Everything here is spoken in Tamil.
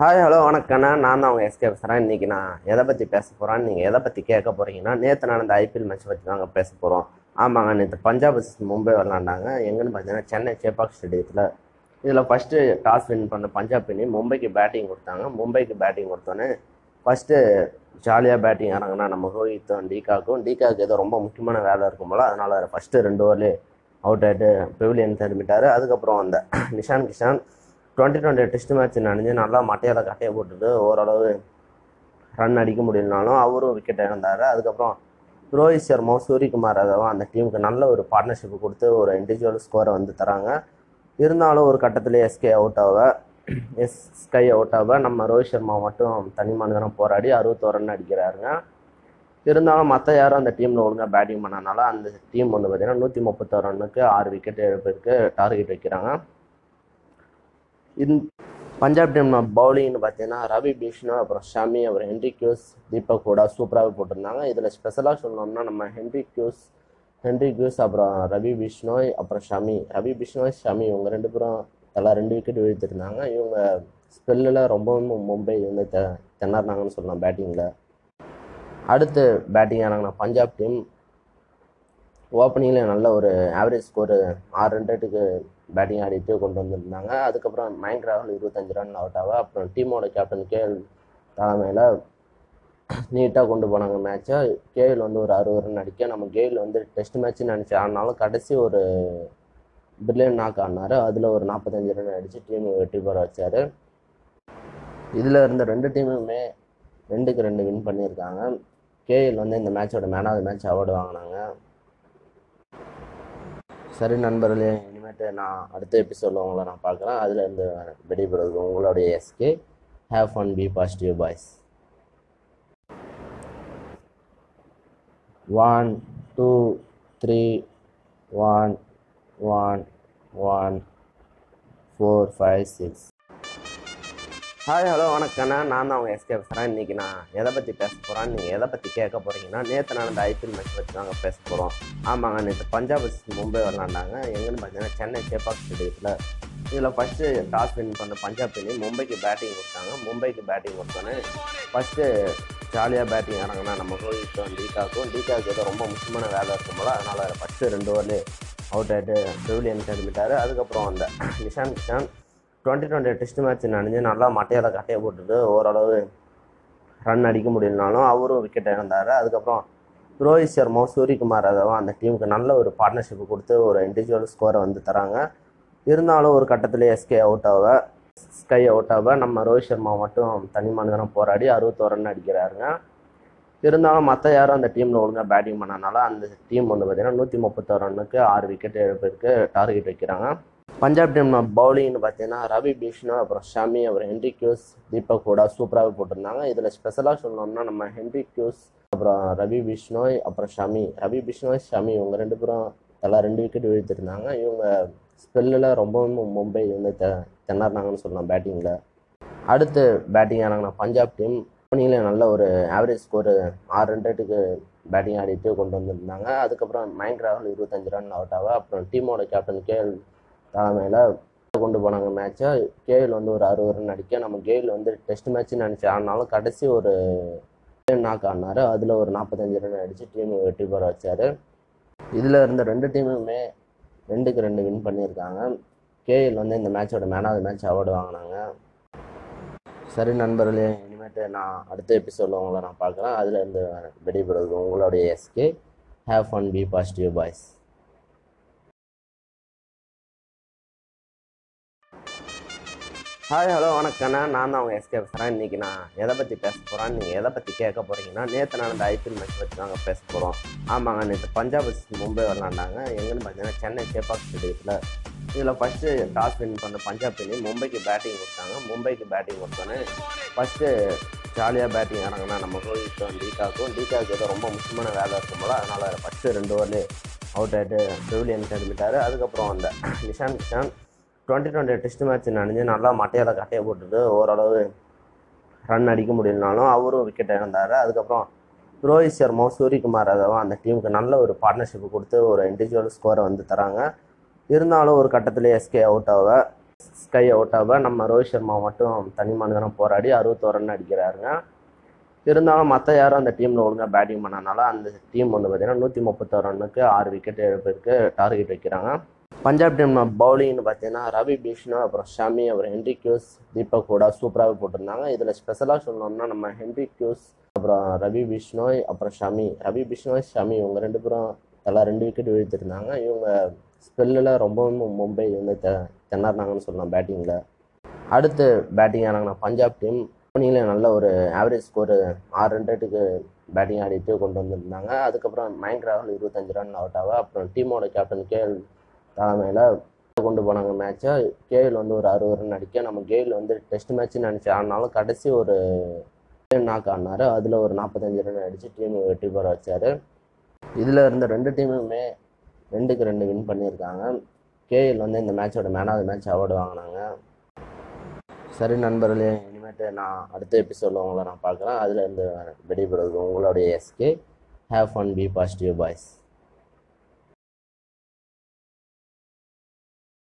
ஹாய் ஹலோ வணக்கண்ணா. நான் தான் அவங்க எஸ்கே பேசுகிறேன் இன்றைக்கி நான் எதை பற்றி பேச போகிறேன் நீங்கள் எதை பற்றி கேட்க போகிறீங்கன்னா நேற்று நடந்த ஐபிஎல் மேட்ச் பற்றி தாங்க பேச போகிறோம் ஆமாங்க நேற்று பஞ்சாப் மும்பை விளாண்டாங்க எங்கன்னு பார்த்தீங்கன்னா சென்னை சேப்பாக் ஸ்டேடியத்தில் இதில் ஃபஸ்ட்டு டாஸ் வின் பண்ண பஞ்சாப் அணி மும்பைக்கு பேட்டிங் கொடுத்தாங்க. மும்பைக்கு பேட்டிங் கொடுத்தோன்னே ஃபஸ்ட்டு ஜாலியாக பேட்டிங் இறங்கினா நம்ம ரோஹித்தும் டீகாக்கும். டீகாக்கு ஏதோ ரொம்ப முக்கியமான வேலை இருக்கும் போல். அதனால் ஃபஸ்ட்டு ரெண்டு ஓவர்லேயே அவுட் ஆகிட்டு பெவிலியன் திரும்பிட்டார். அதுக்கப்புறம் அந்த Ishan Kishan twenty twenty test match நினைஞ்சு நல்லா மட்டையால் கட்டையை போட்டுட்டு ஓரளவு ரன் அடிக்க முடியலனாலும் அவரும் விக்கெட் இழந்தார் அதுக்கப்புறம் ரோஹித் சர்மாவும் சூரியகுமார் யாதவும் அந்த டீமுக்கு நல்ல ஒரு பார்ட்னர்ஷிப் கொடுத்து ஒரு இண்டிவிஜுவல் ஸ்கோரை வந்து தராங்க. இருந்தாலும் ஒரு கட்டத்தில் எஸ்கே அவுட் ஆக எஸ் ஸ்கை அவுட் ஆக நம்ம ரோஹித் சர்மா மட்டும் தனி மனிதனம் போராடி அறுபத்தோரு ரன் அடிக்கிறாருங்க. இருந்தாலும் மற்ற யாரும் அந்த டீமில் ஒழுங்காக பேட்டிங் பண்ணனால அந்த டீம் வந்து பார்த்திங்கன்னா நூற்றி முப்பத்தோரு ரன்னுக்கு ஆறு விக்கெட் இழப்பிற்கு டார்கெட் வைக்கிறாங்க. இந் பஞ்சாப் டீம் பவுலிங்னு பார்த்தீங்கன்னா ரவி பிஷ்ணு அப்புறம் ஷமி அப்புறம் ஹென்ரி கியூஸ் தீபக் கூட சூப்பராகவே போட்டிருந்தாங்க. இதில் ஸ்பெஷலாக சொல்லணும்னா நம்ம ஹென்ரி கியூஸ் ஹென்ரி கியூஸ் அப்புறம் ரவி பிஷ்ணோய் அப்புறம் ஷமி. ரவி பிஷ்ணோய் ஷமி இவங்க ரெண்டு பேரும் தலா ரெண்டு விக்கெட் வீழ்த்திருந்தாங்க. இவங்க ஸ்பெல்லில் ரொம்பவும் மும்பை வந்து தெ திணறினாங்கன்னு சொல்லலாம் பேட்டிங்கில் அடுத்து பேட்டிங் ஆனாங்கன்னா பஞ்சாப் டீம். ஓப்பனிங்கில் நல்ல ஒரு ஆவரேஜ் ஸ்கோரு ஆறு ரெண்டுக்கு பேட்டிங் ஆடிட்டு கொண்டு வந்திருந்தாங்க. அதுக்கப்புறம் மயங்க் ராகுல் இருபத்தஞ்சு ரன் அவுட் ஆக அப்புறம் டீமோட கேப்டன் கேஎல் தலைமையில் நீட்டாக கொண்டு போனாங்க மேட்ச்சை கேஎல் வந்து ஒரு அறுபது ரன் அடிக்க. நம்ம கேஎல் வந்து டெஸ்ட் மேட்ச்னு நினச்சி ஆடினாலும் கடைசி ஒரு பிரில்லியன் நாக் ஆடினார் அதில் ஒரு நாற்பத்தஞ்சு ரன் அடித்து டீம் வெற்றி பெற வச்சார். இதில் இருந்த ரெண்டு டீமுமே ரெண்டுக்கு ரெண்டு வின் பண்ணியிருக்காங்க. கேஎல் வந்து இந்த மேட்சோட man of the match award வாங்கினாங்க. சரி நண்பர்களே அப்புறமேட்டு நான் அடுத்த எபிசோடில் உங்களை நான் பார்க்குறேன். அதில் இருந்து விடைபெறுவது உங்களுடைய SK have fun be positive boys one two three one one one four five six hi hello வணக்கண்ணா. நான் தான் அவங்க எஸ்கே பேசுகிறேன் இன்றைக்கி நான் எதை பற்றி பேச போகிறேன் நீங்கள் எதை பற்றி கேட்க போகிறீங்கன்னா நேற்று நடந்த ஐபிஎல் மேட்ச் பற்றி தாங்க பேச போகிறோம் ஆமாங்க நேற்று பஞ்சாப் மும்பை விளாண்டாங்க எங்கன்னு பார்த்தீங்கன்னா சென்னை சேப்பாக் ஸ்டேடியத்தில். இதில் ஃபஸ்ட்டு டாஸ் வின் பண்ண பஞ்சாப் பண்ணி மும்பைக்கு பேட்டிங் கொடுத்தாங்க. மும்பைக்கு பேட்டிங் கொடுத்தோன்னே ஃபஸ்ட்டு ஜாலியாக பேட்டிங் இறங்கினா நம்ம ரோஹித்தும் டீகாக்கும். டீகாக்கு ஏதோ ரொம்ப முக்கியமான வேலை இருக்கும் போல். அதனால் ஃபஸ்ட்டு ரெண்டு ஓவர்லேயே அவுட் ஆகிட்டு பெவிலியன் திரும்பிட்டார் அதுக்கப்புறம் அந்த Ishan Kishan twenty twenty test match நினைஞ்சு நல்லா மட்டையால் கட்டையை போட்டுட்டு ஓரளவு ரன் அடிக்க முடியலனாலும் அவரும் விக்கெட் இழந்தார். அதுக்கப்புறம் ரோஹித் சர்மாவும் சூரியகுமார் யாதவும் அந்த டீமுக்கு நல்ல ஒரு பார்ட்னர்ஷிப் கொடுத்து ஒரு இண்டிவிஜுவல் ஸ்கோரை வந்து தராங்க. இருந்தாலும் ஒரு கட்டத்தில் எஸ்கே அவுட் ஆக ஸ்கை அவுட் ஆக நம்ம ரோஹித் சர்மா மட்டும் தனி மனிதனம் போராடி அறுபத்தோரு ரன் அடிக்கிறாருங்க. இருந்தாலும் மற்ற யாரும் அந்த டீமில் ஒழுங்காக பேட்டிங் பண்ணனால அந்த டீம் வந்து பார்த்திங்கன்னா நூற்றி முப்பத்தோரு ரன்னுக்கு ஆறு விக்கெட் இழப்பிற்கு டார்கெட் வைக்கிறாங்க. பஞ்சாப் டீம் பவுலிங்னு பார்த்தீங்கன்னா ரவி பிஷ்ணு அப்புறம் ஷமி அப்புறம் ஹென்ரி கியூஸ் தீபக் கூட சூப்பராகவே போட்டிருந்தாங்க. இதில் ஸ்பெஷலாக சொல்லணும்னா நம்ம ஹென்ரி கியூஸ் அப்புறம் ரவி பிஷ்ணோய் அப்புறம் ஷமி. ரவி பிஷ்ணோய் ஷமி இவங்க ரெண்டு பேரும் தலா ரெண்டு விக்கெட் வீழ்த்திருந்தாங்க. இவங்க ஸ்பெல்லில் ரொம்பவும் மும்பை வந்து த திணறினாங்கன்னு சொல்லலாம் பேட்டிங்கில் அடுத்து பேட்டிங் ஆனாங்கன்னா பஞ்சாப் டீம் ஓப்பனிங்கில் நல்ல ஒரு ஆவரேஜ் ஸ்கோர் ஆறு ரெண்டுக்கு பேட்டிங் ஆடிட்டு கொண்டு வந்திருந்தாங்க. அதுக்கப்புறம் மயங்க் ராகுல் இருபத்தஞ்சு ரன் அவுட் ஆக அப்புறம் டீமோட கேப்டன் கேஎல் தலைமையில் கொண்டு போனாங்க மேட்ச்சை கேஎல் வந்து ஒரு அறுபது ரன் அடிக்க நம்ம கேஎல் வந்து டெஸ்ட் மேட்ச்னு நினச்சி ஆடினாலும் கடைசி ஒரு நாக் ஆடினார் அதில் ஒரு நாற்பத்தஞ்சு ரன் அடித்து டீம் வெற்றி பெற வச்சார். இதில் இருந்த ரெண்டு டீமுமே ரெண்டுக்கு ரெண்டு வின் பண்ணியிருக்காங்க. கேஎல் வந்து இந்த மேட்சோட மேன் ஆஃப் மேட்ச் அவார்டு வாங்கினாங்க. சரி நண்பர்களே இனிமேட்டு நான் அடுத்த எபிசோடில் உங்களை நான் பார்க்குறேன். அதில் இருந்து விடைபெறுவது உங்களுடைய SK have fun be positive boys hi hello வணக்கண்ணா. நான் தான் அவங்க எஸ்கே பேசுகிறேன் இன்றைக்கி நான் எதை பற்றி பேச போகிறேன் நீங்கள் எதை பற்றி கேட்க போகிறீங்கன்னா நேற்று நடந்த ஐபிஎல் மேட்ச் பற்றி தாங்க பேச போகிறோம் ஆமாங்க நேற்று பஞ்சாப் மும்பை விளாண்டாங்க எங்கன்னு பார்த்தீங்கன்னா சென்னை சேப்பாக் ஸ்டேடியத்தில். இதில் ஃபஸ்ட்டு டாஸ் வின் பண்ண பஞ்சாப் அணி மும்பைக்கு பேட்டிங் கொடுத்தாங்க. மும்பைக்கு பேட்டிங் கொடுத்தோன்னே ஃபஸ்ட்டு ஜாலியாக பேட்டிங் இறங்கினா நம்ம ரோஹித்தும் டீகாக்கும். டீகாக்கு ஏதோ ரொம்ப முக்கியமான வேலை இருக்கும் போல் அதனால் ஃபஸ்ட்டு ரெண்டு ஓவர்லேயே அவுட் ஆகிட்டு பெவிலியன் கிளம்பிட்டார். அதுக்கப்புறம் அந்த Ishan Kishan twenty twenty test match நினைஞ்சு நல்லா மட்டையால் கட்டையை போட்டுட்டு ஓரளவு ரன் அடிக்க முடியலனாலும் அவரும் விக்கெட் இழந்தார். அதுக்கப்புறம் ரோஹித் சர்மாவும் சூரியகுமார் யாதவும் அந்த டீமுக்கு நல்ல ஒரு பார்ட்னர்ஷிப் கொடுத்து ஒரு இண்டிவிஜுவல் ஸ்கோரை வந்து தராங்க. இருந்தாலும் ஒரு கட்டத்தில் எஸ்கே அவுட் ஆக ஸ்கை அவுட் ஆக நம்ம ரோஹித் சர்மா மட்டும் தனி மனிதனம் போராடி அறுபத்தோரு ரன் அடிக்கிறாருங்க. இருந்தாலும் மற்ற யாரும் அந்த டீமில் ஒழுங்காக பேட்டிங் பண்ணனால அந்த டீம் வந்து பார்த்திங்கன்னா நூற்றி முப்பத்தோரு ரன்னுக்கு ஆறு விக்கெட் இழப்பிற்கு டார்கெட் வைக்கிறாங்க. பஞ்சாப் டீம் பவுலிங்னு பார்த்தீங்கன்னா ரவி பிஷ்ணு அப்புறம் ஷமி அப்புறம் ஹென்ரி கியூஸ் தீபக் கூட சூப்பராக போட்டிருந்தாங்க. இதில் ஸ்பெஷலாக சொல்லணும்னா நம்ம ஹென்ரி கியூஸ் அப்புறம் ரவி பிஷ்ணோய் அப்புறம் ஷமி. ரவி பிஷ்ணோய் ஷமி இவங்க ரெண்டு பேரும் தலா ரெண்டு விக்கெட் வீழ்த்திருந்தாங்க. இவங்க ஸ்பெல்லில் ரொம்பவும் மும்பை வந்து த திணறினாங்கன்னு சொல்லலாம் பேட்டிங்கில் அடுத்து பேட்டிங் ஆனாங்கன்னா பஞ்சாப் டீம் ஓப்பனிங்கில் நல்ல ஒரு ஆவரேஜ் ஸ்கோர் ஆறு ரெண்டுக்கு பேட்டிங் ஆடிட்டு கொண்டு வந்திருந்தாங்க. அதுக்கப்புறம் மயங்க் ராகுல் இருபத்தஞ்சு ரன் அவுட் ஆக அப்புறம் டீமோட கேப்டன் கேஎல் தலைமையில் கொண்டு போனாங்க மேட்ச்சை கேஎல் வந்து ஒரு அறுபது ரன் அடிக்க நம்ம கேஎல் வந்து டெஸ்ட் மேட்ச்னு நினச்சி ஆனாலும் கடைசி ஒரு நாக் ஆடினார் அதில் ஒரு நாற்பத்தஞ்சு ரன் அடித்து டீம் வெற்றி பெற வச்சார். இதில் இருந்த ரெண்டு டீமுமே ரெண்டுக்கு ரெண்டு வின் பண்ணியிருக்காங்க. கேஎல் வந்து இந்த மேட்சோட மேன் ஆஃப் மேட்ச் அவார்டு வாங்கினாங்க. சரி நண்பர்களே இனிமேட்டு நான் அடுத்த எபிசோடில் உங்களை நான் பார்க்குறேன். அதில் இருந்து விடைபெறுவது உங்களுடைய SK have fun be positive boys